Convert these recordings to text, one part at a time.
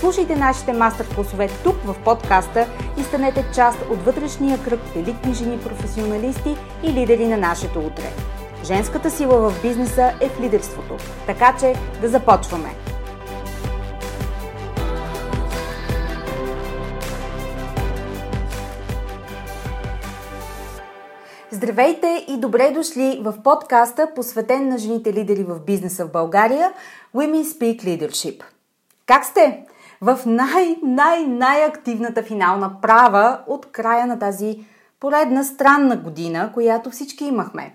Слушайте нашите мастер-класове тук в подкаста и станете част от вътрешния кръг елитни жени професионалисти и лидери на нашето утре. Женската сила в бизнеса е в лидерството. Така че да започваме! Здравейте и добре дошли в подкаста, посветен на жените лидери в бизнеса в България Women Speak Leadership. Как сте? В най-най-най-активната финална права от края на тази поредна странна година, която всички имахме.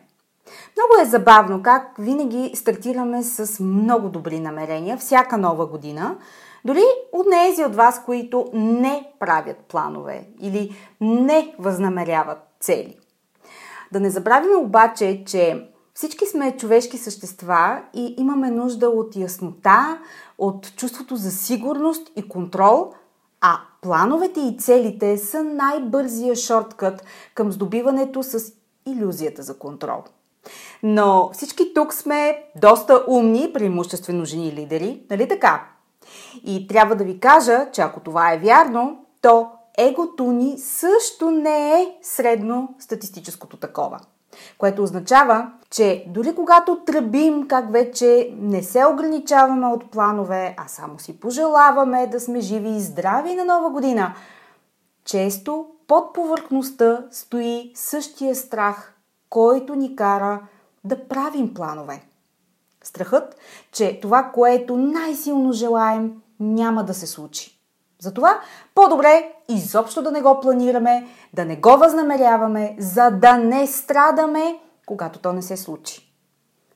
Много е забавно как винаги стартираме с много добри намерения всяка нова година, дори от нези от вас, които не правят планове или не възнамеряват цели. Да не забравяме обаче, че всички сме човешки същества и имаме нужда от яснота, от чувството за сигурност и контрол, а плановете и целите са най-бързия шорткът към здобиването с иллюзията за контрол. Но всички тук сме доста умни, преимуществено жени лидери, нали така? И трябва да ви кажа, че ако това е вярно, то егото ни също не е средно статистическото такова. Което означава, че дори когато тръбим как вече не се ограничаваме от планове, а само си пожелаваме да сме живи и здрави на нова година, често под повърхността стои същия страх, който ни кара да правим планове. Страхът, че това, което най-силно желаем, няма да се случи. Затова по-добре изобщо да не го планираме, да не го възнамеряваме, за да не страдаме, когато то не се случи.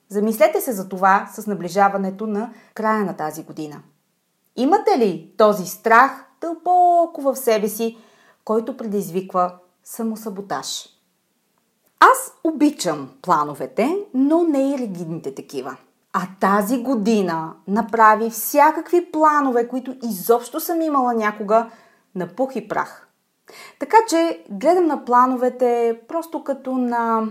Замислете се за това с наближаването на края на тази година. Имате ли този страх дълбоко в себе си, който предизвиква самосаботаж? Аз обичам плановете, но не и ригидните такива. А тази година направи всякакви планове, които изобщо съм имала някога на пух и прах. Така че гледам на плановете просто като на,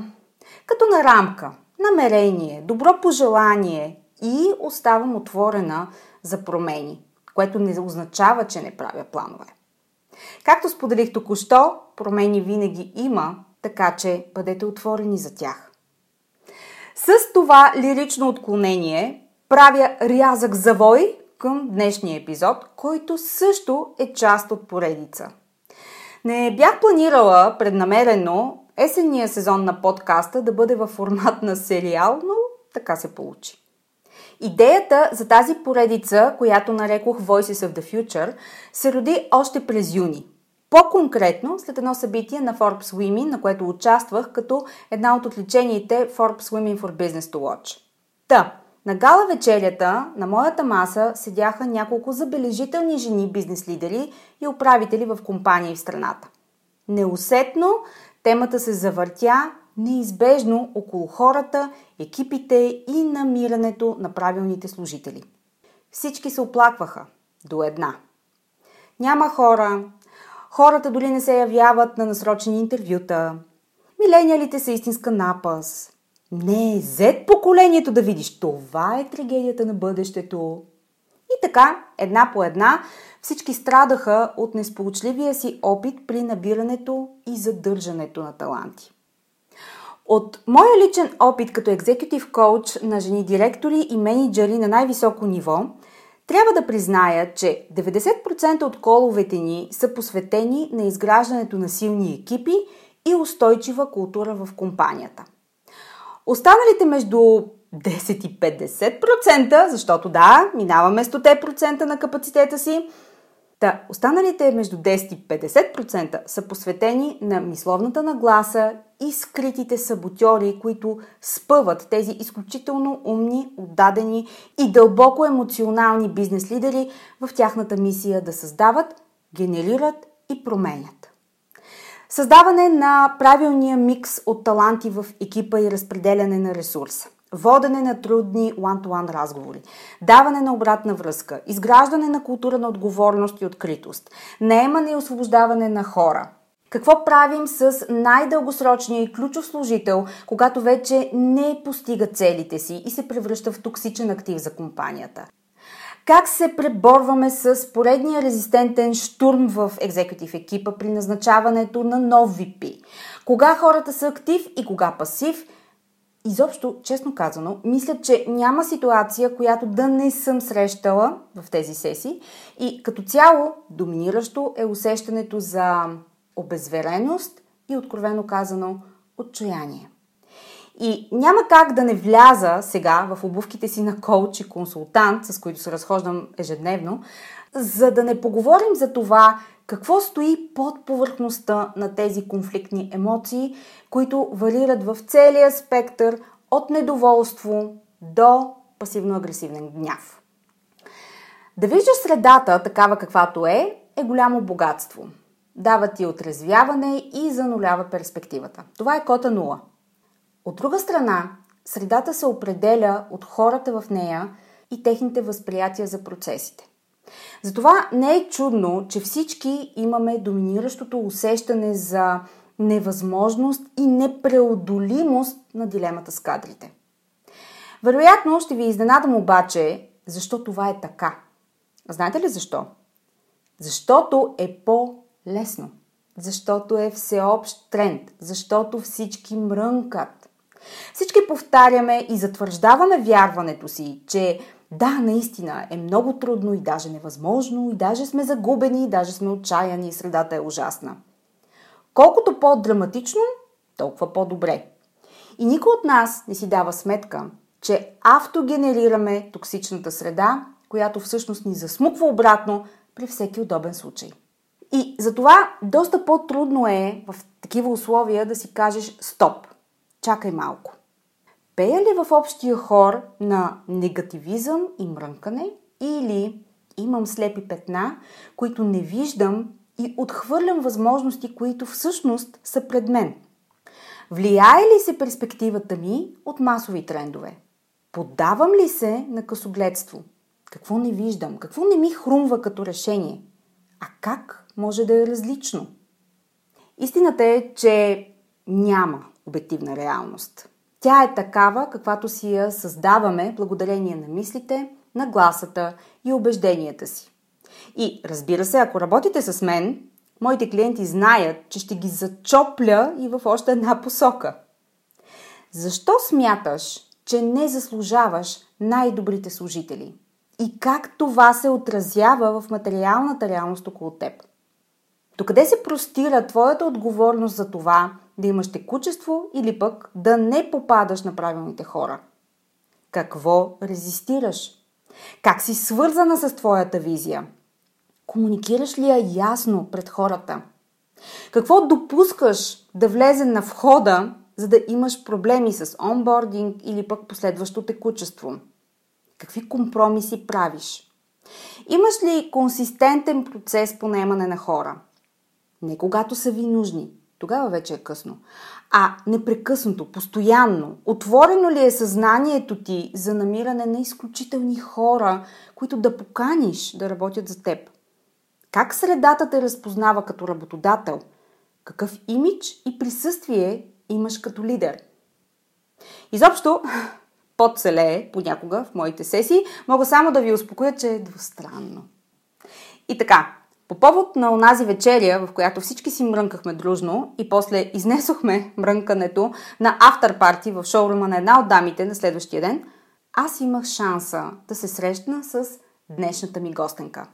като на рамка, намерение, добро пожелание и оставам отворена за промени, което не означава, че не правя планове. Както споделих току-що, промени винаги има, така че бъдете отворени за тях. С това лирично отклонение правя рязък завой към днешния епизод, който също е част от поредица. Не бях планирала преднамерено есенния сезон на подкаста да бъде във формат на сериал, но така се получи. Идеята за тази поредица, която нарекох Voices of the Future, се роди още през юни. По-конкретно, след едно събитие на Forbes Women, на което участвах като една от отличените Forbes Women for Business to Watch. Та, на гала вечерята на моята маса седяха няколко забележителни жени бизнес лидери и управители в компании в страната. Неусетно темата се завъртя неизбежно около хората, екипите и намирането на правилните служители. Всички се оплакваха до една. Няма хора, Хората дори не се явяват на насрочени интервюта. Милениалите са истинска напас. Не е поколението да видиш. Това е трагедията на бъдещето. И така, една по една, всички страдаха от несполучливия си опит при набирането и задържането на таланти. От моя личен опит като екзекутив коуч на жени директори и менеджери на най-високо ниво – трябва да призная, че 90% от коловете ни са посветени на изграждането на силни екипи и устойчива култура в компанията. Останалите между 10 и 50%, защото да, минаваме 100% на капацитета си, Та, останалите между 10 и 50% са посветени на мисловната нагласа и скритите саботьори, които спъват тези изключително умни, отдадени и дълбоко емоционални бизнес лидери в тяхната мисия да създават, генерират и променят. Създаване на правилния микс от таланти в екипа и разпределяне на ресурса водене на трудни one-to-one разговори, даване на обратна връзка, изграждане на култура на отговорност и откритост, наемане и освобождаване на хора. Какво правим с най-дългосрочния и ключов служител, когато вече не постига целите си и се превръща в токсичен актив за компанията? Как се преборваме с поредния резистентен штурм в екзекутив екипа при назначаването на нов VP? Кога хората са актив и кога пасив – изобщо, честно казано, мисля, че няма ситуация, която да не съм срещала в тези сесии и като цяло доминиращо е усещането за обезвереност и откровено казано отчаяние. И няма как да не вляза сега в обувките си на коуч и консултант, с които се разхождам ежедневно, за да не поговорим за това какво стои под повърхността на тези конфликтни емоции, които варират в целия спектър от недоволство до пасивно-агресивен гняв. Да виждаш средата такава каквато е, е голямо богатство. Дава ти отрезвяване и занулява перспективата. Това е кота 0. От друга страна, средата се определя от хората в нея и техните възприятия за процесите. Затова не е чудно, че всички имаме доминиращото усещане за невъзможност и непреодолимост на дилемата с кадрите. Вероятно ще ви изненадам обаче, защо това е така. Знаете ли защо? Защото е по-лесно. Защото е всеобщ тренд. Защото всички мрънкат. Всички повтаряме и затвърждаваме вярването си, че да, наистина е много трудно и даже невъзможно, и даже сме загубени, и даже сме отчаяни, и средата е ужасна. Колкото по-драматично, толкова по-добре. И никой от нас не си дава сметка, че автогенерираме токсичната среда, която всъщност ни засмуква обратно при всеки удобен случай. И затова доста по-трудно е в такива условия да си кажеш стоп, чакай малко. Пея ли в общия хор на негативизъм и мрънкане или имам слепи петна, които не виждам и отхвърлям възможности, които всъщност са пред мен? Влияе ли се перспективата ми от масови трендове? Поддавам ли се на късогледство? Какво не виждам? Какво не ми хрумва като решение? А как може да е различно? Истината е, че няма обективна реалност. Тя е такава, каквато си я създаваме благодарение на мислите, на гласата и убежденията си. И разбира се, ако работите с мен, моите клиенти знаят, че ще ги зачопля и в още една посока. Защо смяташ, че не заслужаваш най-добрите служители? И как това се отразява в материалната реалност около теб? Докъде се простира твоята отговорност за това да имаш текучество или пък да не попадаш на правилните хора? Какво резистираш? Как си свързана с твоята визия? Комуникираш ли я ясно пред хората? Какво допускаш да влезе на входа, за да имаш проблеми с онбординг или пък последващо текучество? Какви компромиси правиш? Имаш ли консистентен процес по наемане на хора? Не когато са ви нужни, тогава вече е късно. А непрекъснато, постоянно, отворено ли е съзнанието ти за намиране на изключителни хора, които да поканиш да работят за теб? Как средата те разпознава като работодател? Какъв имидж и присъствие имаш като лидер? Изобщо, подцелее понякога в моите сесии, мога само да ви успокоя, че е двустранно. И така, по повод на онази вечеря, в която всички си мрънкахме дружно и после изнесохме мрънкането на автор-парти в шоурума на една от дамите на следващия ден, аз имах шанса да се срещна с днешната ми гостенка.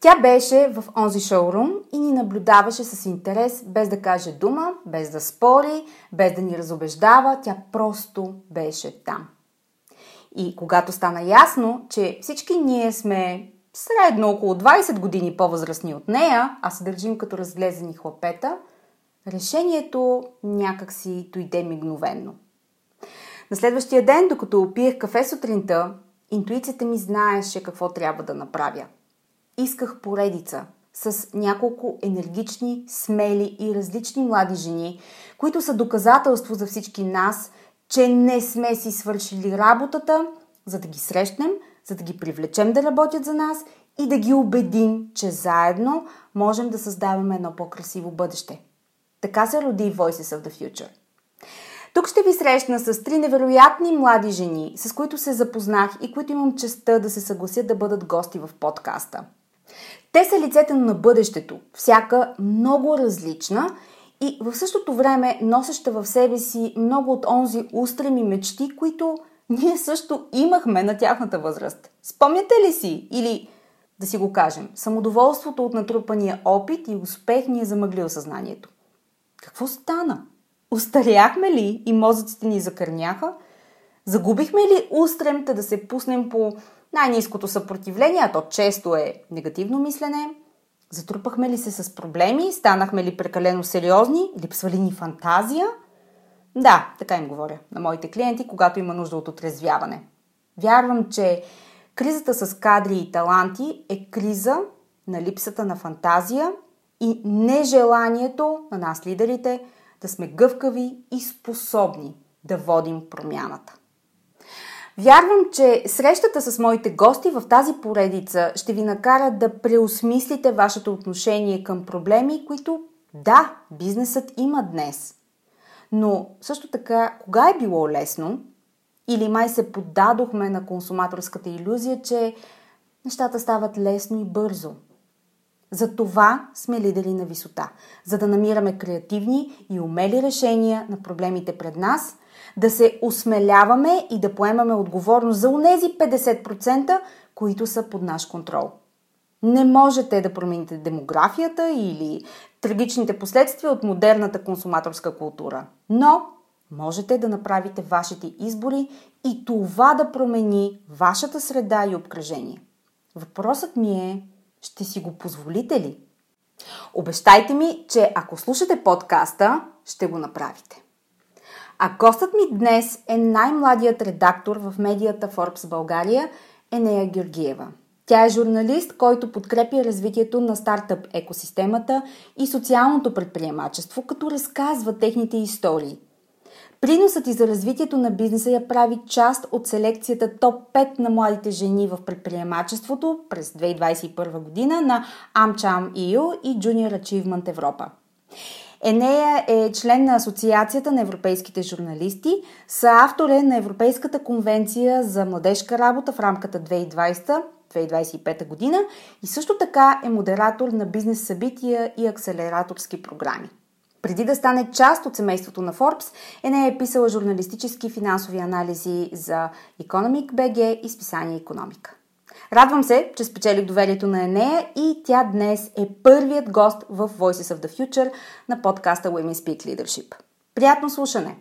Тя беше в онзи шоурум и ни наблюдаваше с интерес, без да каже дума, без да спори, без да ни разобеждава. Тя просто беше там. И когато стана ясно, че всички ние сме средно около 20 години по-възрастни от нея, а се държим като разглезени хлапета, решението някак си дойде мигновенно. На следващия ден, докато пиех кафе сутринта, интуицията ми знаеше какво трябва да направя. Исках поредица с няколко енергични, смели и различни млади жени, които са доказателство за всички нас, че не сме си свършили работата, за да ги срещнем, за да ги привлечем да работят за нас и да ги убедим, че заедно можем да създаваме едно по-красиво бъдеще. Така се роди Voices of the Future. Тук ще ви срещна с три невероятни млади жени, с които се запознах и които имам честа да се съгласят да бъдат гости в подкаста. Те са лицето на бъдещето, всяка много различна и в същото време носеща в себе си много от онзи устреми мечти, които ние също имахме на тяхната възраст. Спомняте ли си? Или да си го кажем, самодоволството от натрупания опит и успех ни е замъглил съзнанието. Какво стана? Остаряхме ли и мозъците ни закърняха? Загубихме ли устремта да се пуснем по най-низкото съпротивление, а то често е негативно мислене? Затрупахме ли се с проблеми? Станахме ли прекалено сериозни? Липсва ли ни фантазия? Да, така им говоря на моите клиенти, когато има нужда от отрезвяване. Вярвам, че кризата с кадри и таланти е криза на липсата на фантазия и нежеланието на нас лидерите да сме гъвкави и способни да водим промяната. Вярвам, че срещата с моите гости в тази поредица ще ви накара да преосмислите вашето отношение към проблеми, които да, бизнесът има днес. Но също така, кога е било лесно? Или май се поддадохме на консуматорската иллюзия, че нещата стават лесно и бързо – за това сме лидери на висота, за да намираме креативни и умели решения на проблемите пред нас, да се осмеляваме и да поемаме отговорност за унези 50%, които са под наш контрол. Не можете да промените демографията или трагичните последствия от модерната консуматорска култура, но можете да направите вашите избори и това да промени вашата среда и обкръжение. Въпросът ми е ще си го позволите ли? Обещайте ми, че ако слушате подкаста, ще го направите. А гостът ми днес е най-младият редактор в медията Forbes България, Енея Георгиева. Тя е журналист, който подкрепя развитието на стартъп екосистемата и социалното предприемачество, като разказва техните истории. Приносът и за развитието на бизнеса я прави част от селекцията топ 5 на младите жени в предприемачеството през 2021 година на AmCham EU и Junior Achievement Европа. Енея е член на Асоциацията на европейските журналисти, автор е на Европейската конвенция за младежка работа в рамката 2020-2025 година и също така е модератор на бизнес събития и акселераторски програми. Преди да стане част от семейството на Forbes, Ене е писала журналистически финансови анализи за Economic BG и списание Економика. Радвам се, че спечелих доверието на Енея и тя днес е първият гост в Voices of the Future на подкаста Women Speak Leadership. Приятно слушане!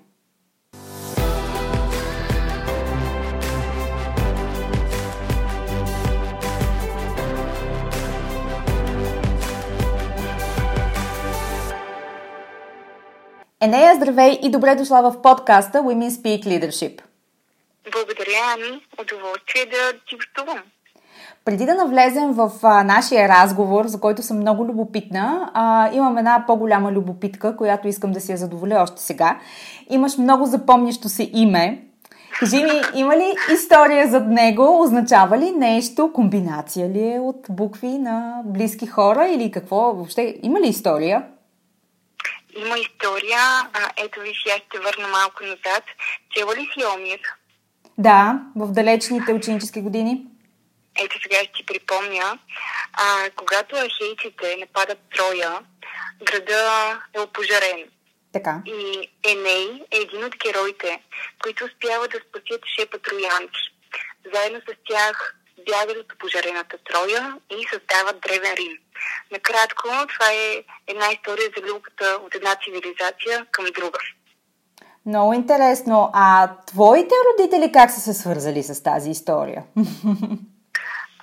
Енея, здравей и добре дошла в подкаста Women Speak Leadership. Благодаря, Ани. Удоволствие да ти гостувам. Преди да навлезем в а, нашия разговор, за който съм много любопитна, а, имам една по-голяма любопитка, която искам да си я задоволя още сега. Имаш много запомнящо се име. Кажи ми, има ли история зад него? Означава ли нещо? Комбинация ли е от букви на близки хора или какво? Въобще има ли история? Има история. А, ето ви сега ще върна малко назад. Чела ли си Омир? Да, в далечните ученически години. Ето сега ще ти припомня. А, когато ахейците нападат Троя, града е опожарен. Така. И Еней е един от героите, които успяват да спасят шепа троянци. Заедно с тях бягат от пожарената Троя и създават древен Рим. Накратко, това е една история за любовта от една цивилизация към друга. Много интересно. А твоите родители как са се свързали с тази история?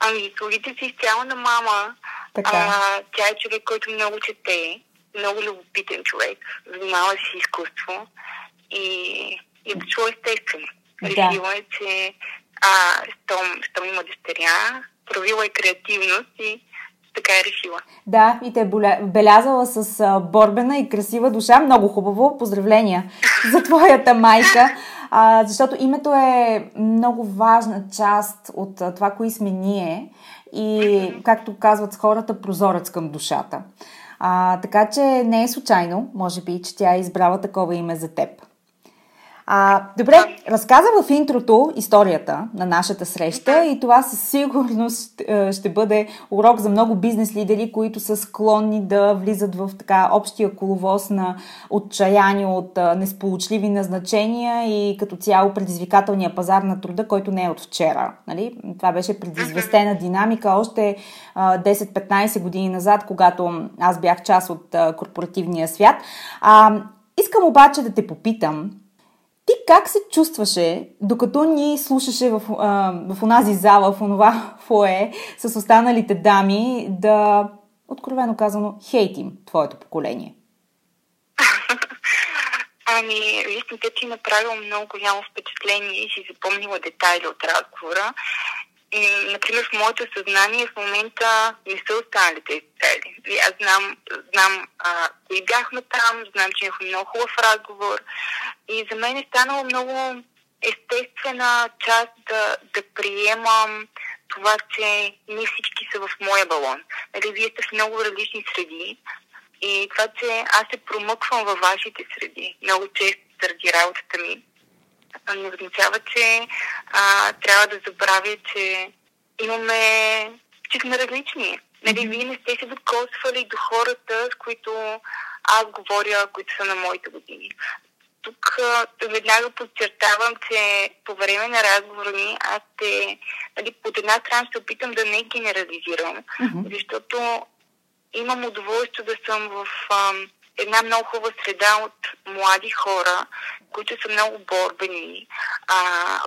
Ами, слугите си изцяло на мама. Така. А, тя е човек, който много чете, много любопитен човек, занимава се с изкуство и, и дошло естествено. Решила да. е, че а, щом, щом има дъщеря, правила е креативност и така е решила. Да, и те е белязала с борбена и красива душа. Много хубаво. Поздравления за твоята майка. А, защото името е много важна част от а, това, кои сме ние и, както казват хората, прозорец към душата. А, така че не е случайно, може би, че тя е избрала такова име за теб. А, добре, разказа в интрото историята на нашата среща и това със сигурност е, ще бъде урок за много бизнес лидери, които са склонни да влизат в така общия коловоз на отчаяние от е, несполучливи назначения и като цяло предизвикателния пазар на труда, който не е от вчера. Нали? Това беше предизвестена динамика още 10-15 е, години назад, когато аз бях част от корпоративния свят. А, искам обаче да те попитам, ти как се чувстваше, докато ни слушаше в, а, в онази зала, в онова фое, с останалите дами, да, откровено казано, хейтим твоето поколение? Ами, истината, че направил много голямо впечатление и си запомнила детайли от разговора например, в моето съзнание в момента не са останали тези цели. Аз знам, знам а, кои бяхме там, знам, че имахме много хубав разговор и за мен е станало много естествена част да, да приемам това, че не всички са в моя балон. Нали, вие сте в много различни среди и това, че аз се промъквам във вашите среди много често заради работата ми не означава, че а, трябва да забравя, че имаме, че сме различни. Нали, вие не сте се докосвали до хората, с които аз говоря, които са на моите години. Тук веднага подчертавам, че по време на разговора ни аз те, нали, под една страна се опитам да не генерализирам, mm-hmm. защото имам удоволствие да съм в а, една много хубава среда от млади хора, които са много борбени, а,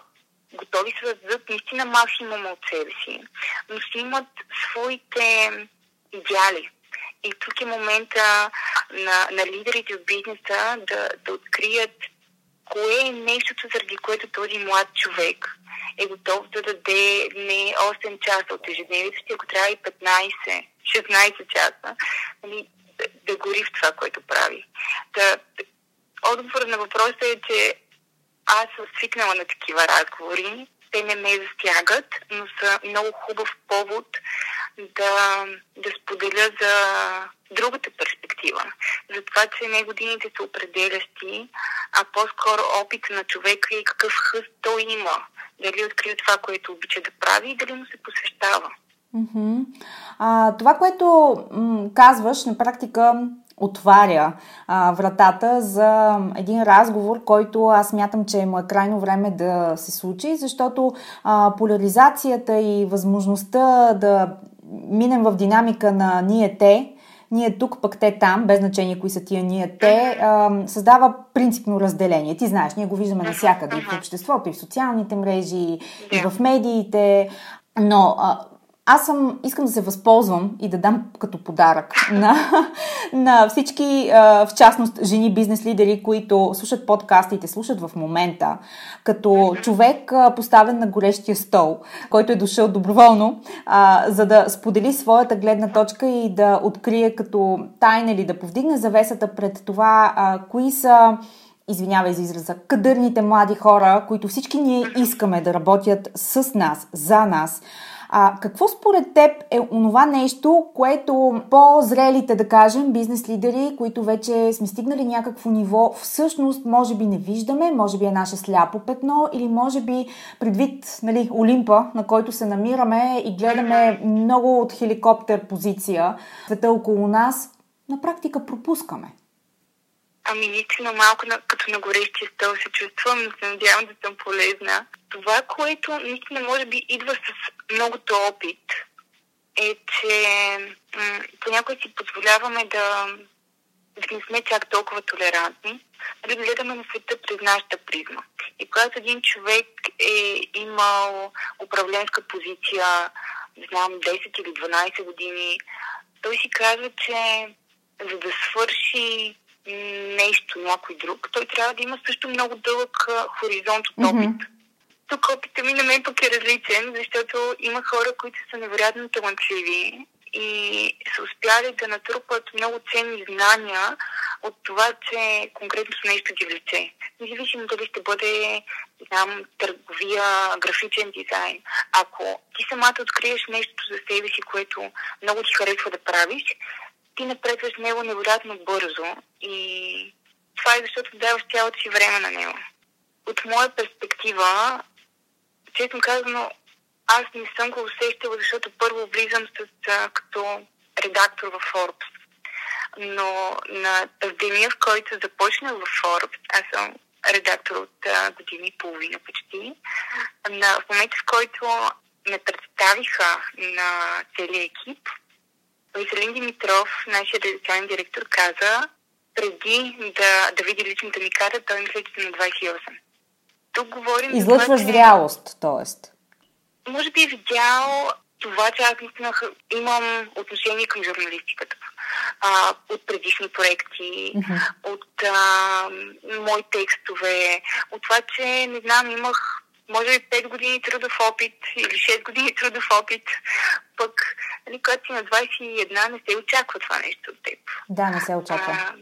готови са да дадат наистина максимум от себе си, но си имат своите идеали. И тук е момента на, на лидерите в бизнеса да, да открият кое е нещото, заради което този млад човек е готов да даде не 8 часа от ежедневието си, ако трябва и 15, 16 часа, нали, да, да гори в това, което прави. Да, отговор на въпроса е, че аз съм свикнала на такива разговори. Те не ме застягат, но са много хубав повод да, да споделя за другата перспектива. За това, че не годините са определящи, а по-скоро опит на човека и какъв хъст той има. Дали открива това, което обича да прави и дали му се посвещава. Mm-hmm. А, това, което м- казваш, на практика отваря а, вратата за един разговор, който аз мятам, че му е крайно време да се случи, защото а, поляризацията и възможността да минем в динамика на ние-те, ние тук, пък те там, без значение кои са тия ние те, а, създава принципно разделение. Ти знаеш, ние го виждаме навсякъде, и в обществото, и в социалните мрежи, и в медиите, но а, аз съм, искам да се възползвам и да дам като подарък на, на всички, в частност жени бизнес лидери, които слушат подкастите, слушат в момента, като човек поставен на горещия стол, който е дошъл доброволно, за да сподели своята гледна точка и да открие като тайна или да повдигне завесата пред това, кои са извинявай за израза, кадърните млади хора, които всички ние искаме да работят с нас, за нас, а, какво според теб е онова нещо, което по-зрелите, да кажем, бизнес лидери, които вече сме стигнали някакво ниво, всъщност може би не виждаме, може би е наше сляпо петно или може би предвид нали, Олимпа, на който се намираме и гледаме много от хеликоптер позиция, света около нас, на практика пропускаме? Ами наистина малко на, като на горещия стол се чувствам, но се надявам да съм полезна. Това, което наистина може би идва с многото опит, е, че м- понякога си позволяваме да, да не сме чак толкова толерантни, да гледаме на света през нашата призма. И когато един човек е имал управленска позиция, не знам, 10 или 12 години, той си казва, че за да свърши нещо, някой друг, той трябва да има също много дълъг хоризонт от опит. Mm-hmm. Тук опита ми на мен пък е различен, защото има хора, които са невероятно талантливи и са успяли да натрупат много ценни знания от това, че конкретно с нещо ги влече. Независимо дали ще бъде знам, търговия, графичен дизайн. Ако ти самата откриеш нещо за себе си, което много ти харесва да правиш, ти напредваш него невероятно бързо и това е защото даваш цялото си време на него. От моя перспектива, честно казано, аз не съм го усещала, защото първо влизам с, като редактор в Forbes. Но на деня, в който започнах в Forbes, аз съм редактор от години и половина почти, на, в момента, в който ме представиха на целия екип, Веселин Димитров, нашия редакционен директор, каза, преди да, да види личната ми карта, той мисля, че на 28. Тук говорим... Излъчваш това, зрялост, т.е. Може би е видял това, че аз наистина имам отношение към журналистиката. А, от предишни проекти, mm-hmm. от а, мои текстове, от това, че, не знам, имах може би 5 години трудов опит или 6 години трудов опит, пък, нали, когато си на 21, не се очаква това нещо от теб. Да, не се очаква. А,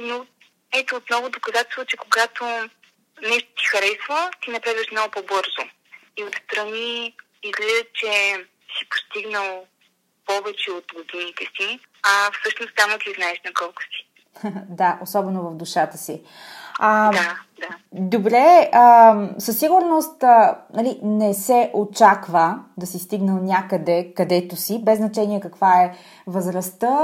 но ето отново доказателство, че когато нещо ти харесва, ти напредваш много по-бързо. И отстрани изглежда, че си постигнал повече от годините си, а всъщност само ти знаеш на колко си. да, особено в душата си. А, да, да. Добре, а, със сигурност а, нали, не се очаква да си стигнал някъде, където си, без значение каква е възрастта,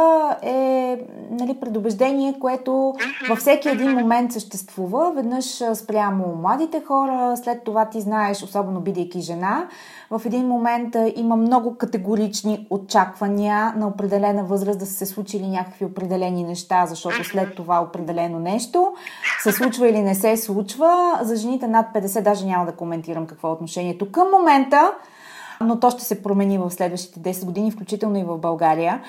е нали, предубеждение, което във всеки един момент съществува. Веднъж спрямо младите хора, след това ти знаеш, особено бидейки жена, в един момент има много категорични очаквания на определена възраст да са се случили някакви определени неща, защото след това определено нещо се случва или не се случва. За жените над 50 даже няма да коментирам какво е отношението към момента, но то ще се промени в следващите 10 години, включително и в България.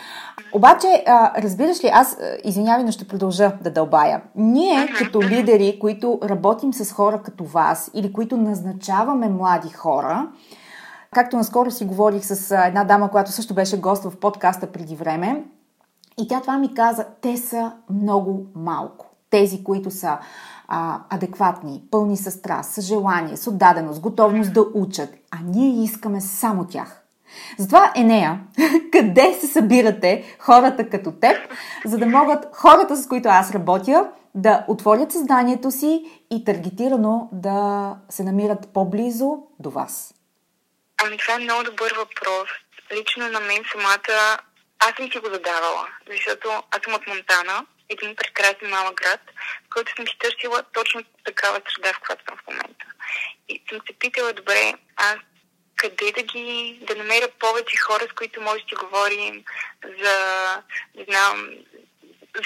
Обаче, разбираш ли, аз, извинявай, но ще продължа да дълбая. Ние, като лидери, които работим с хора като вас или които назначаваме млади хора, Както наскоро си говорих с една дама, която също беше гост в подкаста преди време, и тя това ми каза, те са много малко. Тези, които са а, адекватни, пълни с страст, с желание, с отдаденост, готовност да учат. А ние искаме само тях. Затова, Енея, къде се събирате хората като теб, за да могат хората, с които аз работя, да отворят съзнанието си и таргетирано да се намират по-близо до вас? Ами това е много добър въпрос. Лично на мен самата, аз съм си го задавала, защото аз съм от Монтана, един прекрасен малък град, в който съм си търсила точно такава среда, в която съм в момента. И съм се питала, добре, аз къде да ги, да намеря повече хора, с които може да си говорим за, не знам,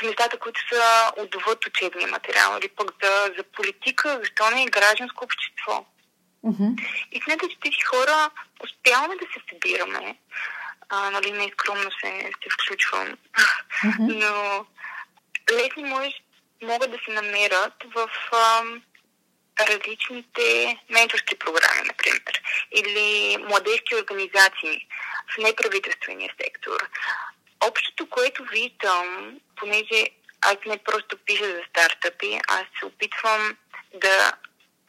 за нещата, които са отвъд учебния материал, или пък за, за политика, защо не е гражданско общество. Mm-hmm. И смятам, че тези хора успяваме да се събираме. А, нали, не скромно се, се включвам. Mm-hmm. Но лесни може, могат да се намерят в а, различните менторски програми, например, или младежки организации в неправителствения сектор. Общото, което виждам, понеже аз не просто пиша за стартъпи, аз се опитвам да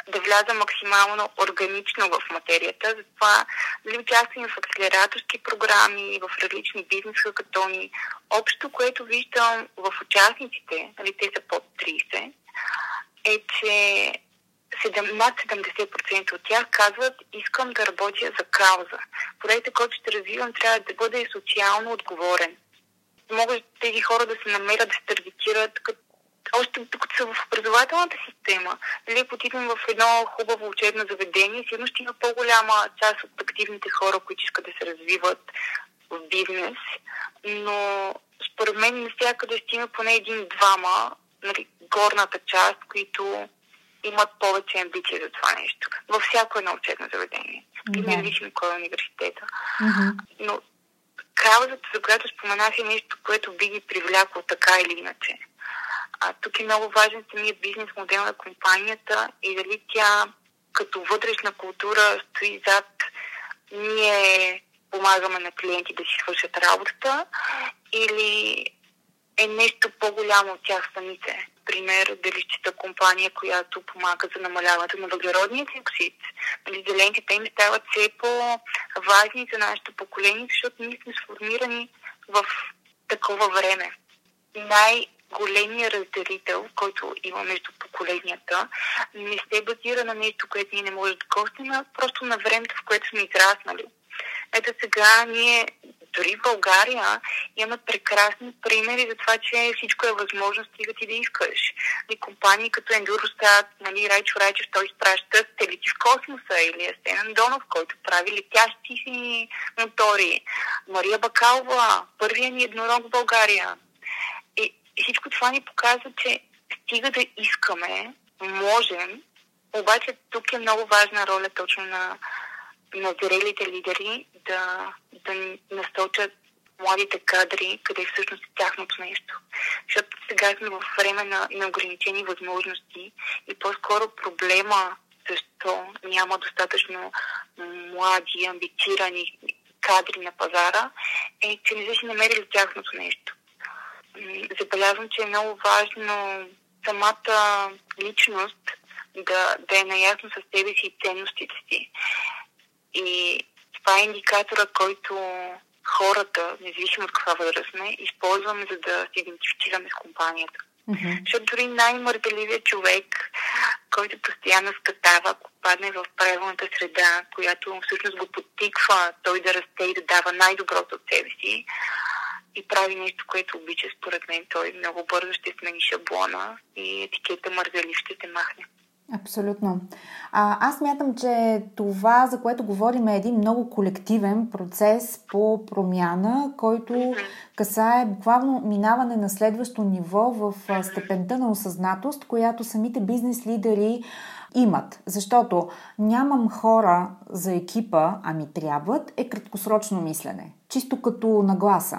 да вляза максимално органично в материята. Затова дали участвам в акселераторски програми, в различни бизнес хакатони. Общо, което виждам в участниците, нали, те са под 30, е, че над 70% от тях казват, искам да работя за кауза. Проектът, който ще развивам, трябва да бъде социално отговорен. Могат тези хора да се намерят, да се таргетират като още докато са в образователната система, нали, ако отидем в едно хубаво учебно заведение, сигурно ще има по-голяма част от активните хора, които искат да се развиват в бизнес, но според мен навсякъде ще има поне един-двама, нали, горната част, които имат повече амбиции за това нещо. Във всяко едно учебно заведение. Да. Независимо кой е университета. Mm-hmm. Но каузата, за която споменах, е нещо, което би ги привлякло така или иначе. А, тук е много важен самият бизнес модел на компанията и дали тя като вътрешна култура стои зад ние помагаме на клиенти да си свършат работата или е нещо по-голямо от тях самите. Пример, дали компания, която помага за намаляването на въглеродния диоксид. Нали, им стават все по-важни за нашето поколение, защото ние сме сформирани в такова време. Най- големия разделител, който има между поколенията, не се базира на нещо, което ние не можем да костим, а просто на времето, в което сме израснали. Ето сега ние дори в България имаме прекрасни примери за това, че всичко е възможно, стига ти да искаш. И компании като Endurostat, нали, Райчо Райчев, той изпраща телити в космоса или Естен Андонов, който прави летящи си мотори. Мария Бакалова, първият ни еднорог в България. И, всичко това ни показва, че стига да искаме, можем, обаче тук е много важна роля точно на на зрелите лидери да, да насочат младите кадри, къде всъщност е тяхното нещо. Защото сега сме в време на неограничени възможности и по-скоро проблема защо няма достатъчно млади, амбицирани кадри на пазара, е, че не са си намерили тяхното нещо. Забелязвам, че е много важно самата личност да, да е наясно с себе си и ценностите си. И това е индикатора, който хората, независимо от каква възраст сме, използваме, за да се идентифицираме с компанията. Mm-hmm. Защото дори най-мърделивият човек, който постоянно скатава, ако падне в правилната среда, която всъщност го подтиква той да расте и да дава най-доброто от себе си и прави нещо, което обича, според мен, той много бързо ще смени шаблона и етикета мързелив ще се махне. Абсолютно. А, аз мятам, че това, за което говорим, е един много колективен процес по промяна, който касае буквално минаване на следващо ниво в степента на осъзнатост, която самите бизнес лидери имат. Защото нямам хора за екипа, ами трябват, е краткосрочно мислене. Чисто като нагласа.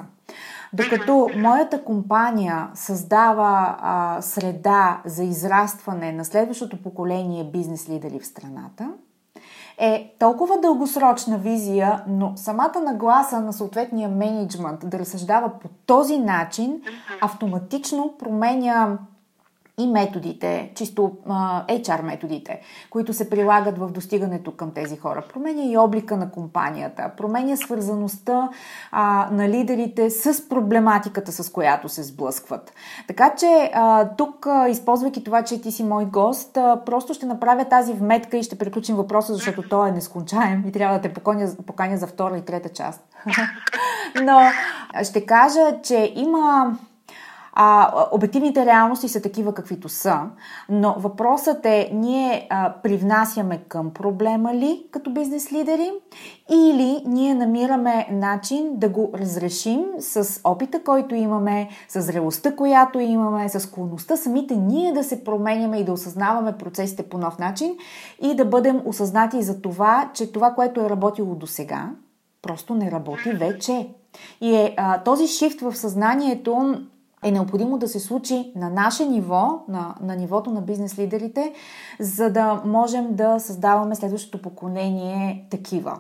Докато моята компания създава а, среда за израстване на следващото поколение бизнес лидери в страната, е толкова дългосрочна визия, но самата нагласа на съответния менеджмент да разсъждава по този начин автоматично променя и методите, чисто HR методите, които се прилагат в достигането към тези хора. Променя и облика на компанията, променя свързаността а, на лидерите с проблематиката, с която се сблъскват. Така че а, тук, а, използвайки това, че ти си мой гост, а, просто ще направя тази вметка и ще приключим въпроса, защото той е нескончаем и трябва да те поканя, поканя за втора и трета част. Но ще кажа, че има а, обективните реалности са такива каквито са, но въпросът е ние а, привнасяме към проблема ли като бизнес лидери или ние намираме начин да го разрешим с опита, който имаме, с зрелостта, която имаме, с склонността самите ние да се променяме и да осъзнаваме процесите по нов начин и да бъдем осъзнати за това, че това, което е работило до сега, просто не работи вече. И е а, този шифт в съзнанието е необходимо да се случи на наше ниво, на, на нивото на бизнес лидерите, за да можем да създаваме следващото поколение такива.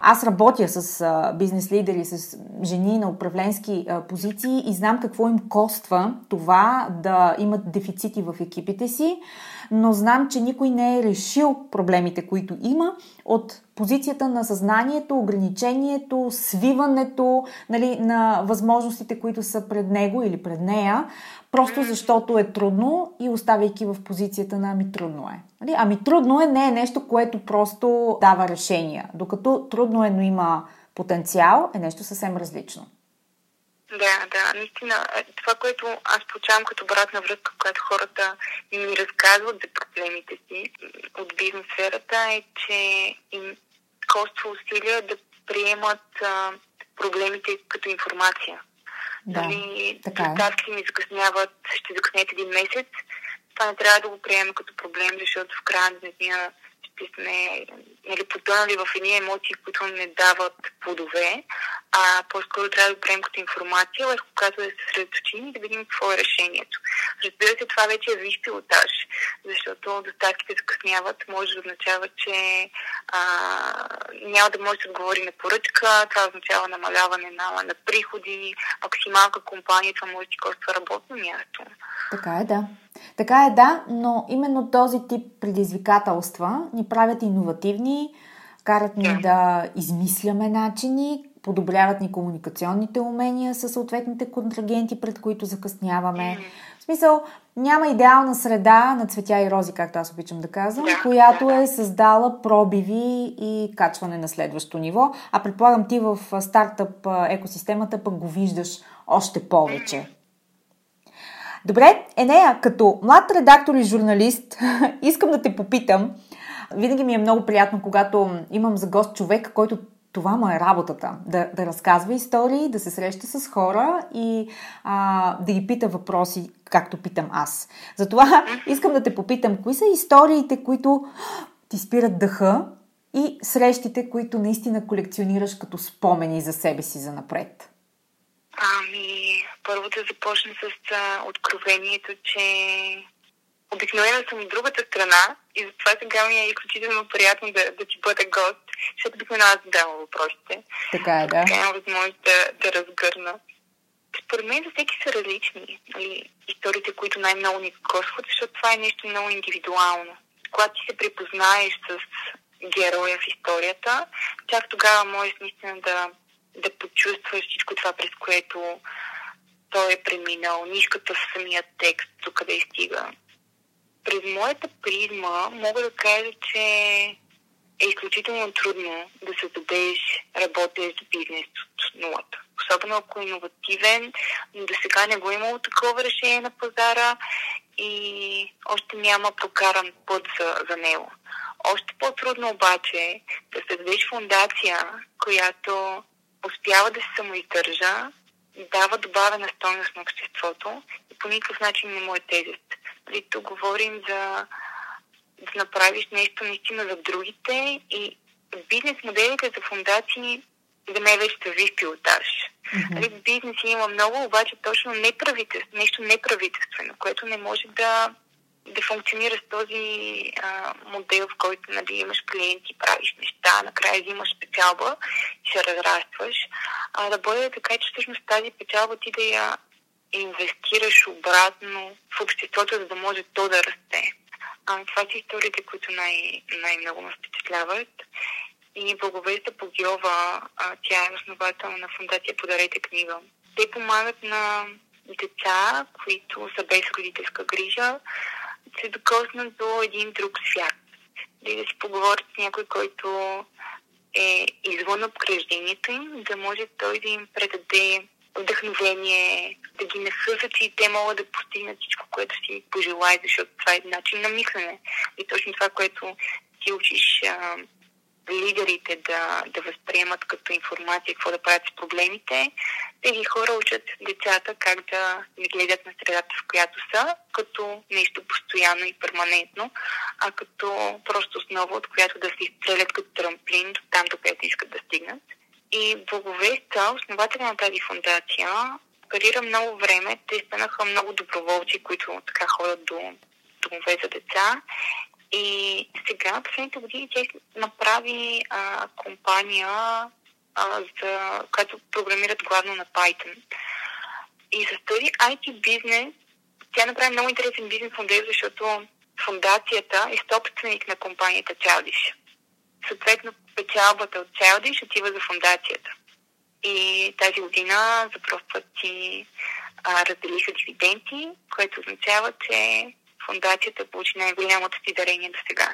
Аз работя с бизнес лидери, с жени на управленски позиции и знам какво им коства това да имат дефицити в екипите си, но знам, че никой не е решил проблемите, които има от позицията на съзнанието, ограничението, свиването нали, на възможностите, които са пред него или пред нея, просто защото е трудно и оставяйки в позицията на ами трудно е. Нали? Ами трудно е не е нещо, което просто дава решения, докато трудно е, но има потенциал, е нещо съвсем различно. Да, да, наистина. Това, което аз получавам като обратна връзка, когато хората ми разказват за проблемите си от бизнес сферата, е, че им коства усилия да приемат а, проблемите като информация. Да, нали, е. доставки ми закъсняват, ще закъснете един месец. Това не трябва да го приемем като проблем, защото в края на деня сме нали, потънали в едни емоции, които не дават плодове, а по-скоро трябва да го приемем като информация, върху която да се съсредоточим и да видим какво е решението. Разбира се, това вече е виж пилотаж, защото доставките закъсняват, може да означава, че а, няма да може да отговори на поръчка, това означава намаляване на, на приходи, ако си малка компания, това може да ти коства работно място. Така е, да. Така е, да, но именно този тип предизвикателства ни правят иновативни, карат ни да, измисляме начини, подобряват ни комуникационните умения с съответните контрагенти, пред които закъсняваме. В смисъл, няма идеална среда на цветя и рози, както аз обичам да казвам, да, която е създала пробиви и качване на следващо ниво. А предполагам ти в стартъп екосистемата пък го виждаш още повече. Добре, Енея, като млад редактор и журналист, искам да те попитам. Винаги ми е много приятно, когато имам за гост човек, който това му е работата. Да, да разказва истории, да се среща с хора и а, да ги пита въпроси, както питам аз. Затова искам да те попитам, кои са историите, които ти спират дъха и срещите, които наистина колекционираш като спомени за себе си за напред? Ами, първо да започна с откровението, че обикновено съм от другата страна и затова сега ми е изключително приятно да, да ти бъда гост, защото обикновено аз задавам въпросите. Така е, да. Така имам възможност да, да разгърна. Според мен за всеки са различни нали, историите, които най-много ни костват, защото това е нещо много индивидуално. Когато ти се припознаеш с героя в историята, чак тогава можеш наистина да да почувстваш всичко това, през което той е преминал, нишката в самия текст, до къде стига. През моята призма мога да кажа, че е изключително трудно да се дадеш работеш бизнес от нулата. Особено ако е иновативен, но до сега не го е имало такова решение на пазара и още няма прокаран път за, за него. Още по-трудно обаче е да създадеш фундация, която успява да се самоиздържа, дава добавена стойност на обществото и по никакъв начин не му е тежест. Нали, тук говорим за да направиш нещо наистина за другите и бизнес моделите за фундации за мен вече са виж пилотаж. Mm-hmm. Бизнес има много, обаче точно неправителство, нещо неправителствено, което не може да да функционира с този а, модел, в който нали, имаш клиенти, правиш неща, накрая взимаш печалба и се разрастваш, а да бъде така, че всъщност тази печалба ти да я инвестираш обратно в обществото, за да може то да расте. А, това са историите, които най- най-много ме впечатляват. И Благовеста Погиова, тя е основател на фундация Подарете книга. Те помагат на деца, които са без родителска грижа, се докоснат до един друг свят. Да, да си поговорят с някой, който е извън обкръждението им, да може той да им предаде вдъхновение, да ги насъза, че и те могат да постигнат всичко, което си пожелаят, защото това е начин на мислене. И точно това, което ти учиш а, лидерите да, да възприемат като информация какво да правят с проблемите, тези хора учат децата как да не гледат на средата, в която са, като нещо постоянно и перманентно, а като просто основа, от която да се изстрелят като трамплин там, до където искат да стигнат. И Благовеста, основателя на тази фундация, парира много време. Те станаха много доброволци, които така ходят до домове за деца и сега, последните години, тя направи а, компания, а, за, която програмират главно на Python. И за този IT бизнес, тя направи много интересен бизнес модел, защото фундацията е собственик на компанията Childish. Съответно, печалбата от Childish отива за фундацията. И тази година за първ път си а, разделиха дивиденти, което означава, че фундацията получи най-голямото си дарение до сега.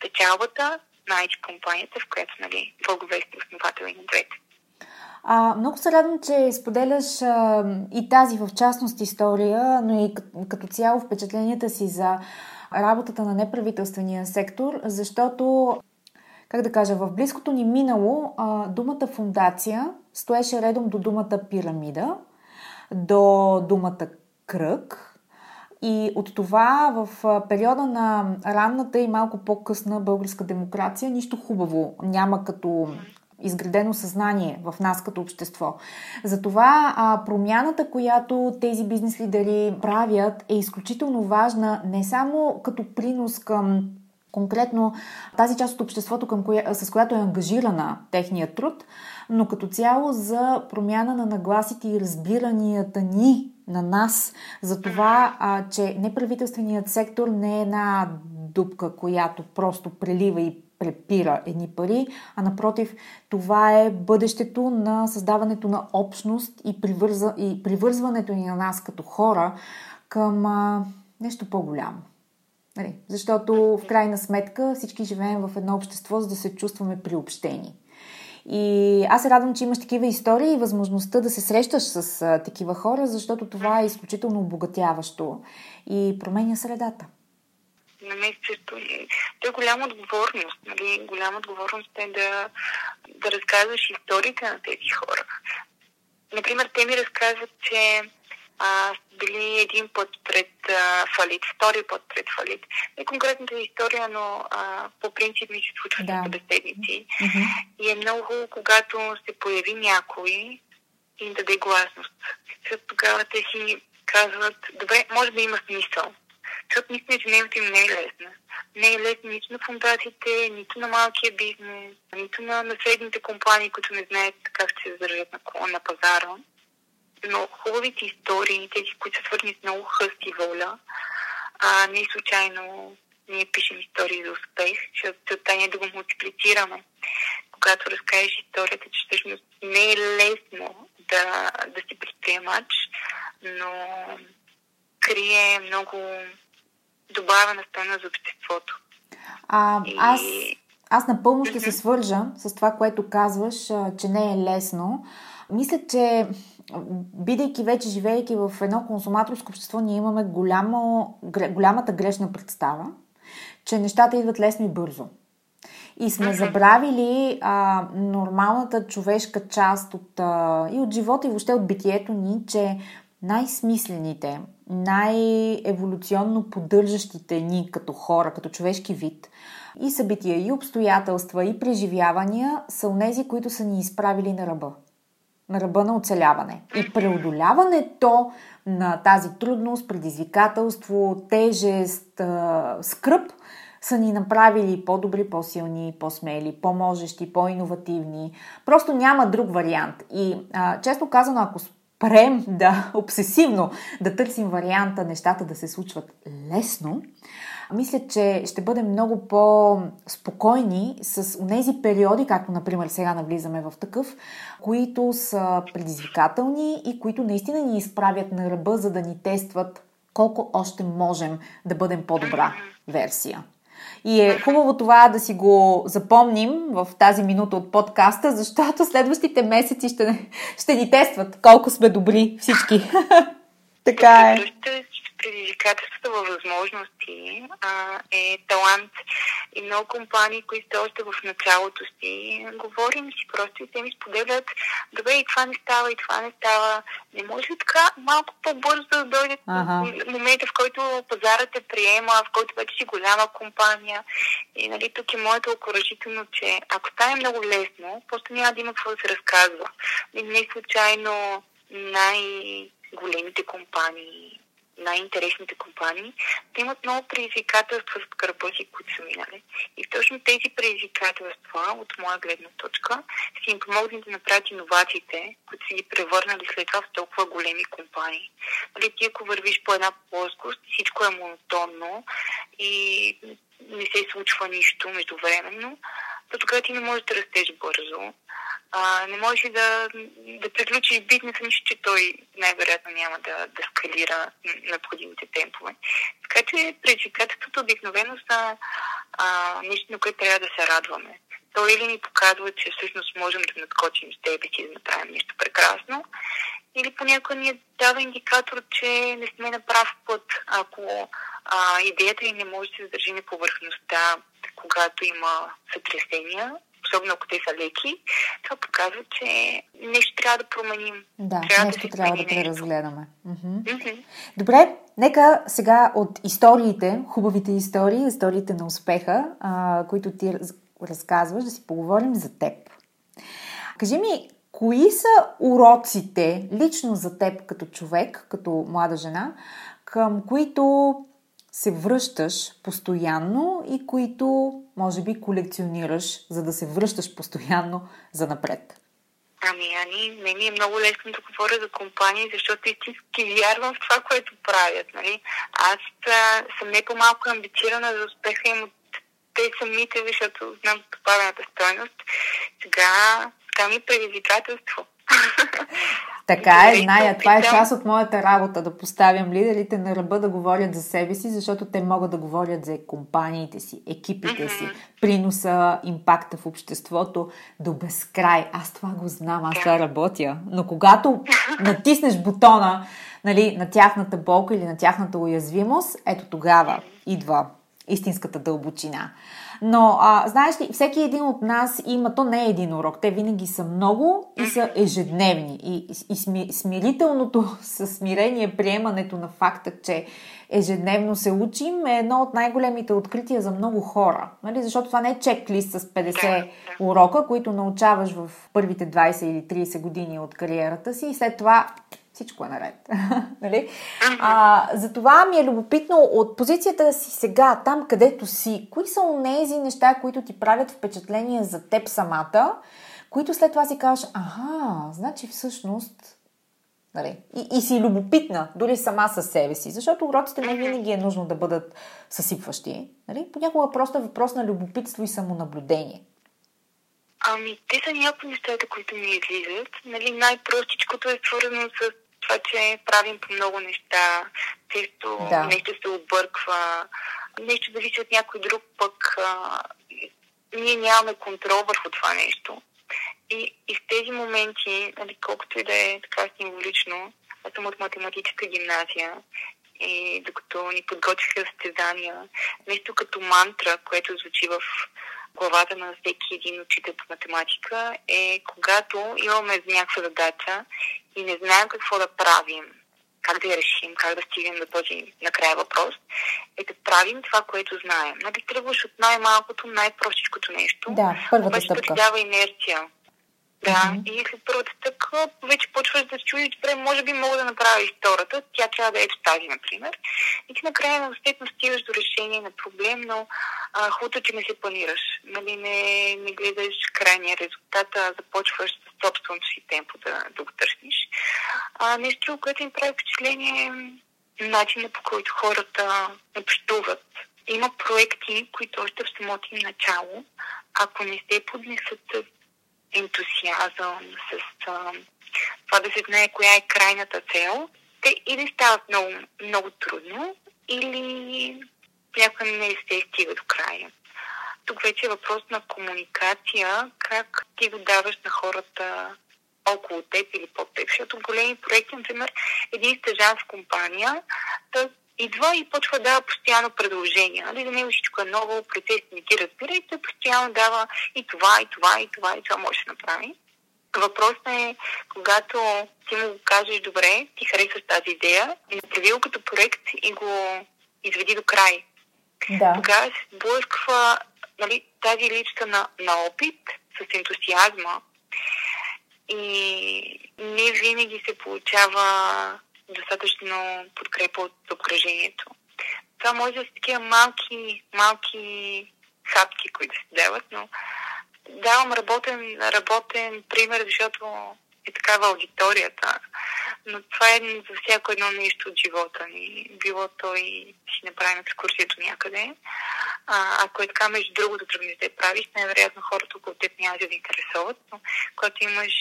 Печалбата на IT компанията, в която нали, Благовест е основател и на двете. А, много се радвам, че споделяш а, и тази в частност история, но и като, като цяло впечатленията си за работата на неправителствения сектор, защото, как да кажа, в близкото ни минало а, думата фундация стоеше редом до думата пирамида, до думата кръг, и от това в периода на ранната и малко по-късна българска демокрация нищо хубаво няма като изградено съзнание в нас като общество. Затова а, промяната, която тези бизнес лидери правят, е изключително важна не само като принос към конкретно тази част от обществото, към коя, с която е ангажирана техният труд, но като цяло за промяна на нагласите и разбиранията ни на нас за това, а, че неправителственият сектор не е една дупка, която просто прелива и препира едни пари, а напротив, това е бъдещето на създаването на общност и, привърза, и привързването ни на нас като хора към а, нещо по-голямо. Нали? Защото в крайна сметка всички живеем в едно общество, за да се чувстваме приобщени. И аз се радвам, че имаш такива истории и възможността да се срещаш с а, такива хора, защото това е изключително обогатяващо и променя средата. На мен също е голяма отговорност. Нали? Голяма отговорност е да, да разказваш историите на тези хора. Например, те ми разказват, че а, били един път пред а, фалит, втори път пред фалит. Не конкретната история, но а, по принцип ми се случва да. събеседници. Mm-hmm. И е много хубаво, когато се появи някой и им даде гласност. Защото тогава те си казват, добре, може да има смисъл. Защото наистина ежедневието им не е лесно. Не е лесно нито на фундациите, нито на малкия бизнес, нито на наследните компании, които не знаят как ще се задържат на, на пазара но хубавите истории, тези, които са свързани с много хъст и воля, а не случайно ние пишем истории за успех, защото целта ни е да го мултиплицираме. Когато разкажеш историята, че всъщност не е лесно да, да си предприемач, но крие много добавена стойност за обществото. А, и... аз, аз напълно ще се свържа с това, което казваш, че не е лесно. Мисля, че бидейки вече, живейки в едно консуматорско общество, ние имаме голямо, голямата грешна представа, че нещата идват лесно и бързо. И сме забравили а, нормалната човешка част от, а, и от живота, и въобще от битието ни, че най-смислените, най-еволюционно поддържащите ни като хора, като човешки вид, и събития, и обстоятелства, и преживявания са онези, които са ни изправили на ръба на ръба на оцеляване. И преодоляването на тази трудност, предизвикателство, тежест, скръп са ни направили по-добри, по-силни, по-смели, по-можещи, по-инновативни. Просто няма друг вариант. И а, често казано, ако спрем да обсесивно да търсим варианта нещата да се случват лесно, мисля, че ще бъдем много по-спокойни с тези периоди, както например сега навлизаме в такъв, които са предизвикателни и които наистина ни изправят на ръба, за да ни тестват колко още можем да бъдем по-добра версия. И е хубаво това да си го запомним в тази минута от подкаста, защото следващите месеци ще, ще ни тестват колко сме добри всички. така е предизвикателството във възможности а, е талант. И много компании, които са още в началото си, говорим си просто и те ми споделят, добре, и това не става, и това не става. Не може ли така малко по-бързо да дойде ага. момента, в който пазарът те приема, в който вече си голяма компания. И нали, тук е моето окоръжително, че ако стане много лесно, просто няма да има какво да се разказва. И не случайно най-големите компании най-интересните компании, да имат много предизвикателства с гърба си, които са минали. И точно тези предизвикателства, от моя гледна точка, си им помогнат да направят иновациите, които са ги превърнали след това в толкова големи компании. Нали, ти ако вървиш по една плоскост, всичко е монотонно и не се случва нищо междувременно, то тогава ти не можеш да растеш бързо а, не можеш да, да приключиш бизнеса, нищо, че той най-вероятно няма да, да скалира необходимите темпове. Така че предизвикателството обикновено са а, нещо, на което трябва да се радваме. то или ни показва, че всъщност можем да надскочим с си и да направим нещо прекрасно, или понякога ни дава индикатор, че не сме на прав път, ако а, идеята ни не може да се задържи на повърхността, когато има сътресения, особено ако те са леки, това показва, че нещо трябва да променим. Да, трябва нещо да трябва да преразгледаме. Mm-hmm. Добре, нека сега от историите, хубавите истории, историите на успеха, а, които ти разказваш, да си поговорим за теб. Кажи ми, кои са уроците лично за теб като човек, като млада жена, към които се връщаш постоянно и които, може би, колекционираш, за да се връщаш постоянно за напред? Ами, Ани, не ми е много лесно да говоря за компании, защото истински вярвам в това, което правят. Нали? Аз а, съм не по-малко амбицирана за успеха им от те самите, защото знам добавената стойност. Сега това ми е предизвикателство. Така е, зная. Това е част от моята работа, да поставям лидерите на ръба да говорят за себе си, защото те могат да говорят за компаниите си, екипите си, приноса, импакта в обществото до безкрай. Аз това го знам, аз това работя. Но когато натиснеш бутона нали, на тяхната болка или на тяхната уязвимост, ето тогава идва истинската дълбочина. Но, а, знаеш ли, всеки един от нас има, то не е един урок, те винаги са много и са ежедневни. И, и сми, смирителното със смирение, приемането на факта, че ежедневно се учим, е едно от най-големите открития за много хора. Нали? Защото това не е чек-лист с 50 урока, които научаваш в първите 20 или 30 години от кариерата си и след това всичко е наред. нали? а, затова ми е любопитно от позицията си сега, там където си, кои са онези неща, които ти правят впечатление за теб самата, които след това си кажеш, ага, значи всъщност Нали? И, и си любопитна, дори сама със себе си, защото уроците не винаги е нужно да бъдат съсипващи. Нали? Понякога просто е въпрос на любопитство и самонаблюдение. Ами, те са някои нещата, които ми излизат. Нали, най-простичкото е свързано с това, че правим по много неща, често да. нещо се обърква, нещо зависи от някой друг, пък а, ние нямаме контрол върху това нещо. И, и в тези моменти, нали, колкото и да е така символично, аз съм от математическа гимназия и докато ни подготвиха състезания, нещо като мантра, което звучи в главата на всеки един учител по математика е когато имаме някаква задача и не знаем какво да правим, как да я решим, как да стигнем до този накрая въпрос, е да правим това, което знаем. Нали, тръгваш от най-малкото, най-простичкото нещо, да, първата стъпка. дава инерция. Да, mm-hmm. и след първата стъпка вече почваш да се чудиш, добре, може би мога да направя и втората, тя трябва да е ето тази, например. И ти накрая на успешно стигаш до решение на проблем, но а, хубавото, че не се планираш. Нали, не, не гледаш крайния резултат, а започваш собственото си темпо да, да го търсиш. А, нещо, което им прави впечатление е начинът по който хората общуват. Има проекти, които още в самото им начало, ако не се поднесат с ентусиазъм, с а, това да се знае коя е крайната цел, те или стават много, много трудно, или някой не се стига до края. Е въпрос на комуникация, как ти го даваш на хората около теб или под теб, защото големи проекти, например, един стъжан в компания, да идва и почва да дава постоянно предложения. Нали? За него всичко е ново, процес не ги разбира и той постоянно дава и това, и това, и това, и това може да направи. Въпросът е, когато ти му кажеш, добре, ти харесваш тази идея, направи го като проект и го изведи до край. Да. Тогава се сблъсква нали, тази липса на, на опит с ентусиазма и не винаги се получава достатъчно подкрепа от обкръжението. Това може да са такива малки, малки хапки, които се дават, но давам работен, работен пример, защото е такава аудиторията. Но това е за всяко едно нещо от живота ни. Било то и си направим екскурсията някъде. А, ако е така, между другото, тръгнеш да я правиш, най-вероятно хората около теб няма да ви интересуват, но когато имаш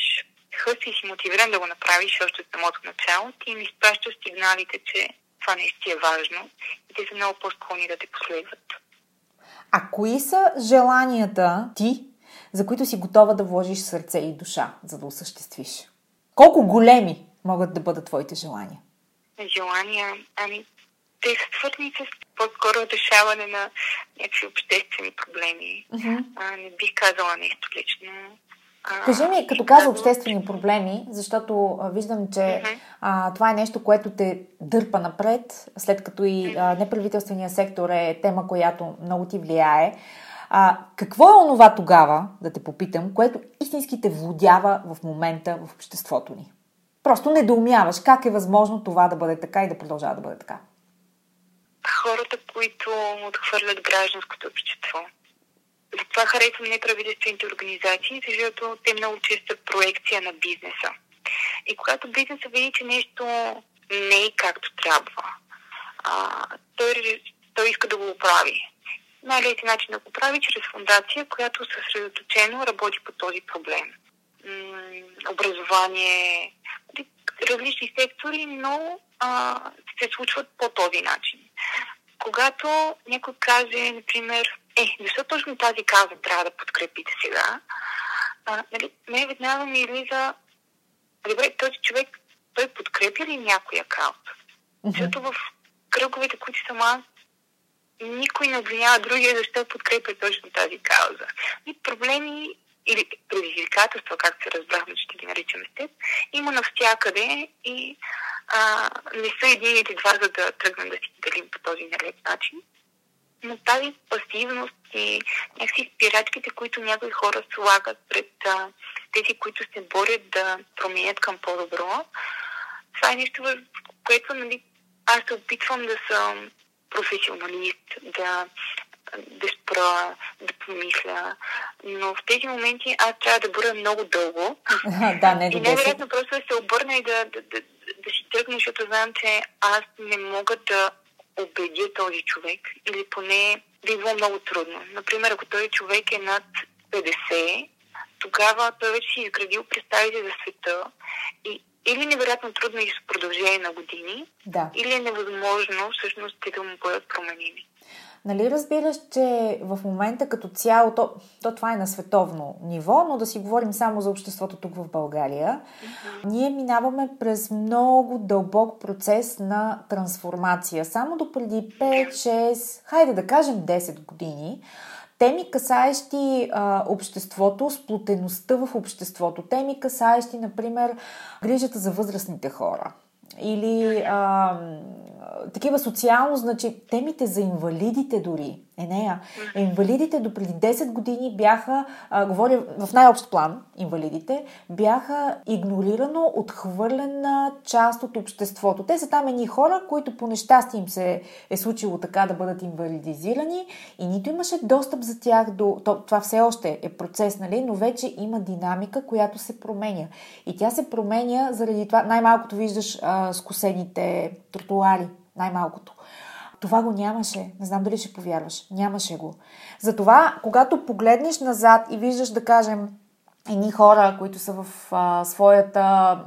хъс и си мотивиран да го направиш още от самото начало, ти им изпращаш сигналите, че това наистина е важно и те са много по-склонни да те последват. А кои са желанията ти за които си готова да вложиш сърце и душа, за да осъществиш? Колко големи могат да бъдат твоите желания? Желания? Ами, те са свързани с по-скоро решаване на някакви обществени проблеми. Uh-huh. А, не бих казала нещо лично. Кажи ми, като каза обществени проблеми, защото виждам, че а, това е нещо, което те дърпа напред, след като и а, неправителствения сектор е тема, която много ти влияе. А, какво е онова тогава, да те попитам, което истински те владява в момента в обществото ни? Просто недоумяваш как е възможно това да бъде така и да продължава да бъде така. Хората, които отхвърлят гражданското общество затова харесвам неправителствените организации, защото те много често проекция на бизнеса. И когато бизнеса види, че нещо не е както трябва, а, той, той иска да го оправи. Най-лесният начин да го прави чрез фундация, която съсредоточено работи по този проблем. М- образование, различни сектори, но а, се случват по този начин. Когато някой каже, например, е, защо точно тази каза трябва да подкрепите сега? А, нали, ме веднага ми излиза, добре, този човек, той подкрепя ли някоя кауза? Mm-hmm. Защото в кръговете, които съм аз, никой не обвинява другия, защо подкрепя точно тази кауза. И проблеми или предизвикателства, както се разбрахме, че ги наричаме с теб, има навсякъде и а, не са едините два, за да тръгнем да си делим по този нелеп начин но тази пасивност и някакси спирачките, които някои хора слагат пред а, тези, които се борят да променят към по-добро, това е нещо, в което нали, аз се опитвам да съм професионалист, да, да спра, да помисля. Но в тези моменти аз трябва да бъда много дълго. да, не и невероятно просто да се обърна и да, да, да, да си тръгна, защото знам, че аз не мога да убедя този човек или поне би било много трудно. Например, ако този човек е над 50, тогава той вече си изградил представите за света и или невероятно трудно и с продължение на години, да. или е невъзможно всъщност те да му бъдат променени. Нали разбираш, че в момента като цяло, то, то това е на световно ниво, но да си говорим само за обществото тук в България, mm-hmm. ние минаваме през много дълбок процес на трансформация. Само до преди 5-6, хайде да кажем 10 години, теми касаещи а, обществото, сплутеността в обществото, теми касаещи, например, грижата за възрастните хора. Или а, такива социално значи темите за инвалидите дори. Е, нея. Инвалидите до преди 10 години бяха, а, говоря в най-общ план, инвалидите, бяха игнорирано, отхвърлена част от обществото. Те са там едни хора, които по нещастие им се е случило така да бъдат инвалидизирани и нито имаше достъп за тях до... Това все още е процес, нали? но вече има динамика, която се променя. И тя се променя заради това. Най-малкото виждаш а, скосените тротуари. Най-малкото. Това го нямаше. Не знам дали ще повярваш. Нямаше го. Затова, когато погледнеш назад и виждаш, да кажем, едни хора, които са в а, своята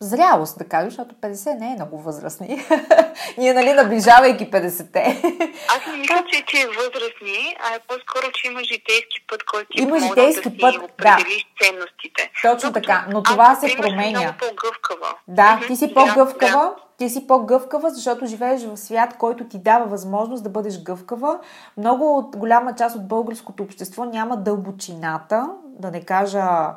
зрялост, да кажеш, защото 50 не е много възрастни. Ние, нали, наближавайки 50-те. Аз не мисля, че, че е възрастни, а е по-скоро, че има житейски път, който има житейски да път, да. ценностите. Точно но, така, но това аз, се променя. Аз, много по-гъвкава. Да, ти си по-гъвкава, да, ти си по-гъвкава, защото живееш в свят, който ти дава възможност да бъдеш гъвкава. Много от голяма част от българското общество няма дълбочината, да не кажа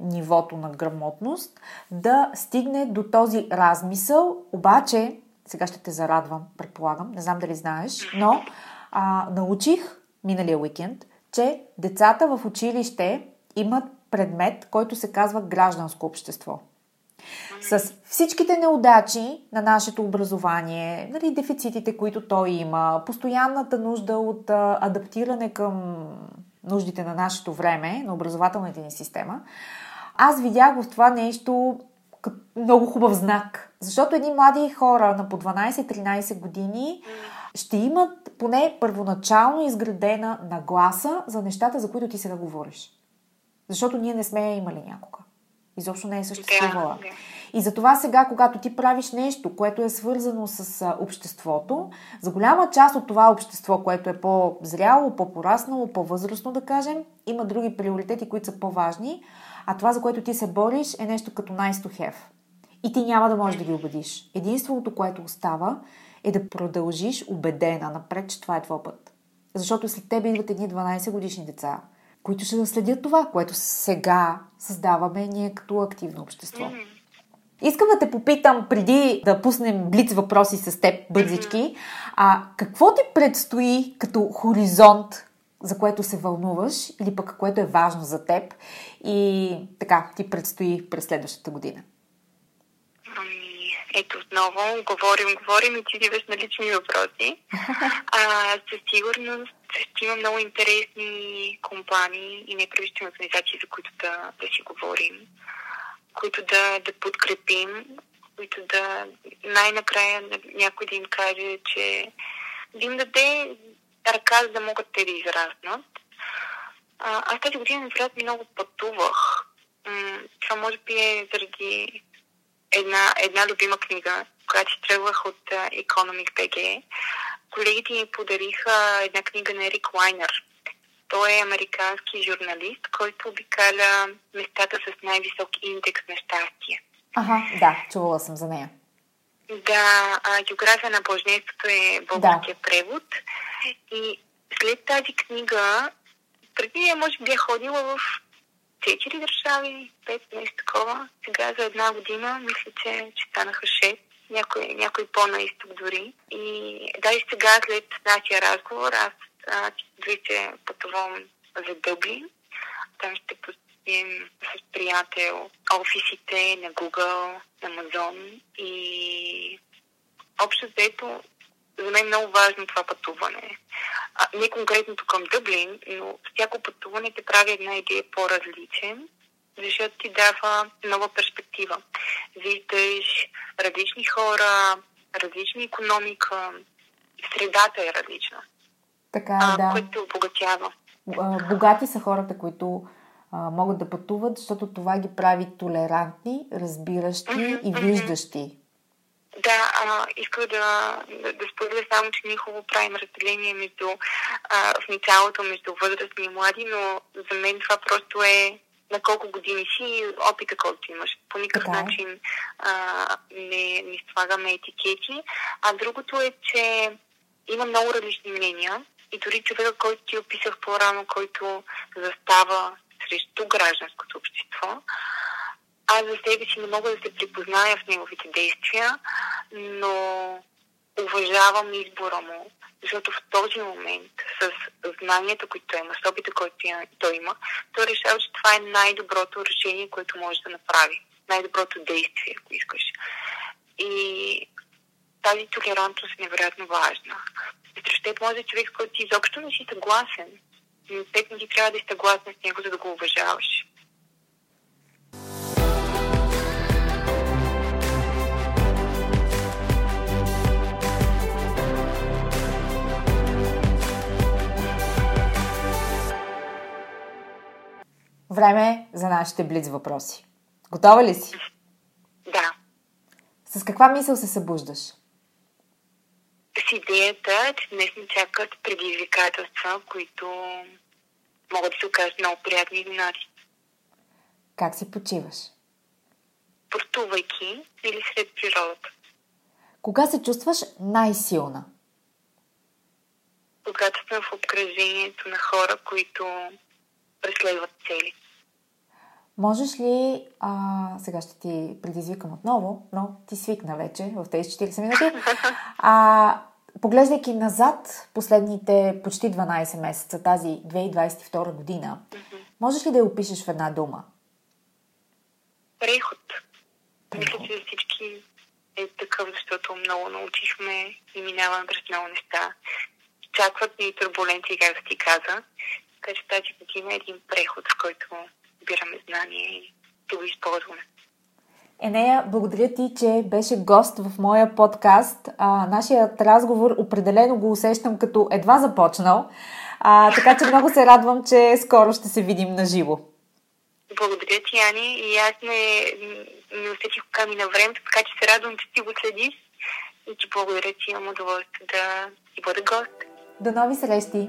нивото на грамотност, да стигне до този размисъл. Обаче, сега ще те зарадвам, предполагам, не знам дали знаеш, но а, научих миналия уикенд, че децата в училище имат предмет, който се казва гражданско общество. С всичките неудачи на нашето образование, нали, дефицитите, които той има, постоянната нужда от а, адаптиране към нуждите на нашето време, на образователната ни система, аз видях в това нещо много хубав знак. Защото едни млади хора на по 12-13 години ще имат поне първоначално изградена нагласа за нещата, за които ти сега говориш. Защото ние не сме я имали някога. Изобщо не е съществувала. И затова сега, когато ти правиш нещо, което е свързано с обществото, за голяма част от това общество, което е по-зряло, по-пораснало, по-възрастно, да кажем, има други приоритети, които са по-важни, а това, за което ти се бориш, е нещо като nice to have. И ти няма да можеш да ги убедиш. Единственото, което остава, е да продължиш убедена напред, че това е твой път. Защото след тебе идват едни 12 годишни деца, които ще наследят това, което сега създаваме ние като активно общество. Искам да те попитам, преди да пуснем блиц въпроси с теб бързички, а какво ти предстои като хоризонт, за което се вълнуваш или пък което е важно за теб и така ти предстои през следващата година? Ето отново, говорим, говорим и ти идваш на лични въпроси. А, със сигурност ще има много интересни компании и неправителствени организации, за които да, да си говорим, които да, да подкрепим, които да най-накрая някой да им каже, че да им даде ръка, за да могат те да израснат. А, аз тази година, вероятно, много пътувах. М- това може би е заради една, една любима книга, която си тръгвах от uh, Economic BG. Колегите ми подариха една книга на Ерик Лайнер. Той е американски журналист, който обикаля местата с най-висок индекс на щастие. Ага, да, чувала съм за нея. Да, а, география на Божнеството е българския да. превод. И след тази книга, преди може би е ходила в четири държави, пет, нещо такова. Сега за една година, мисля, че, че станаха шест. Някой, някой по-на изток дори. И да, и сега след нашия разговор, аз двете пътувам за Дъблин. Там ще посетим с приятел офисите на Google, на Amazon и общо взето за мен е много важно това пътуване. А, не конкретното към Дъблин, но всяко пътуване те прави една идея по-различен, защото ти дава нова перспектива. Виждаш различни хора, различна економика, средата е различна. Така, а, да. Което те обогатява. Богати са хората, които а, могат да пътуват, защото това ги прави толерантни, разбиращи mm-hmm, и виждащи. Да, а, исках да, да, да споделя само, че ние хубаво правим разделение между, а, в началото между възрастни и млади, но за мен това просто е на колко години си и опита, който имаш. По никакъв. Е. начин а, не, не слагаме етикети. А другото е, че има много различни мнения и дори човека, който ти описах по-рано, който застава срещу гражданското общество, аз за себе си не мога да се припозная в неговите действия, но уважавам избора му, защото в този момент, с знанията, които той има, с опита, който той има, той решава, че това е най-доброто решение, което може да направи. Най-доброто действие, ако искаш. И тази толерантност е невероятно важна. Срещу може да е човек, който ти изобщо не си съгласен, но не ти трябва да си съгласен с него, за да го уважаваш. Време за нашите близ въпроси. Готова ли си? Да. С каква мисъл се събуждаш? С идеята, че днес ни чакат предизвикателства, които могат да се окажат много приятни изненади. Как си почиваш? Портувайки или сред природата. Кога се чувстваш най-силна? Когато съм в обкръжението на хора, които преследват цели. Можеш ли, а, сега ще ти предизвикам отново, но ти свикна вече в тези 40 минути, а, поглеждайки назад последните почти 12 месеца, тази 2022 година, можеш ли да я опишеш в една дума? Преход. Мисля, че всички е такъв, защото много научихме и минаваме през много неща. Чакват ни турбуленции, както ти каза. Така че тази година е един преход, в който събираме знания и да го използваме. Енея, благодаря ти, че беше гост в моя подкаст. А, нашият разговор определено го усещам като едва започнал. А, така че много се радвам, че скоро ще се видим на живо. Благодаря ти, Ани. И аз не, не усетих кока ми на времето, така че се радвам, че ти го следиш. И ти благодаря, че имам удоволствие да ти бъда гост. До нови срещи!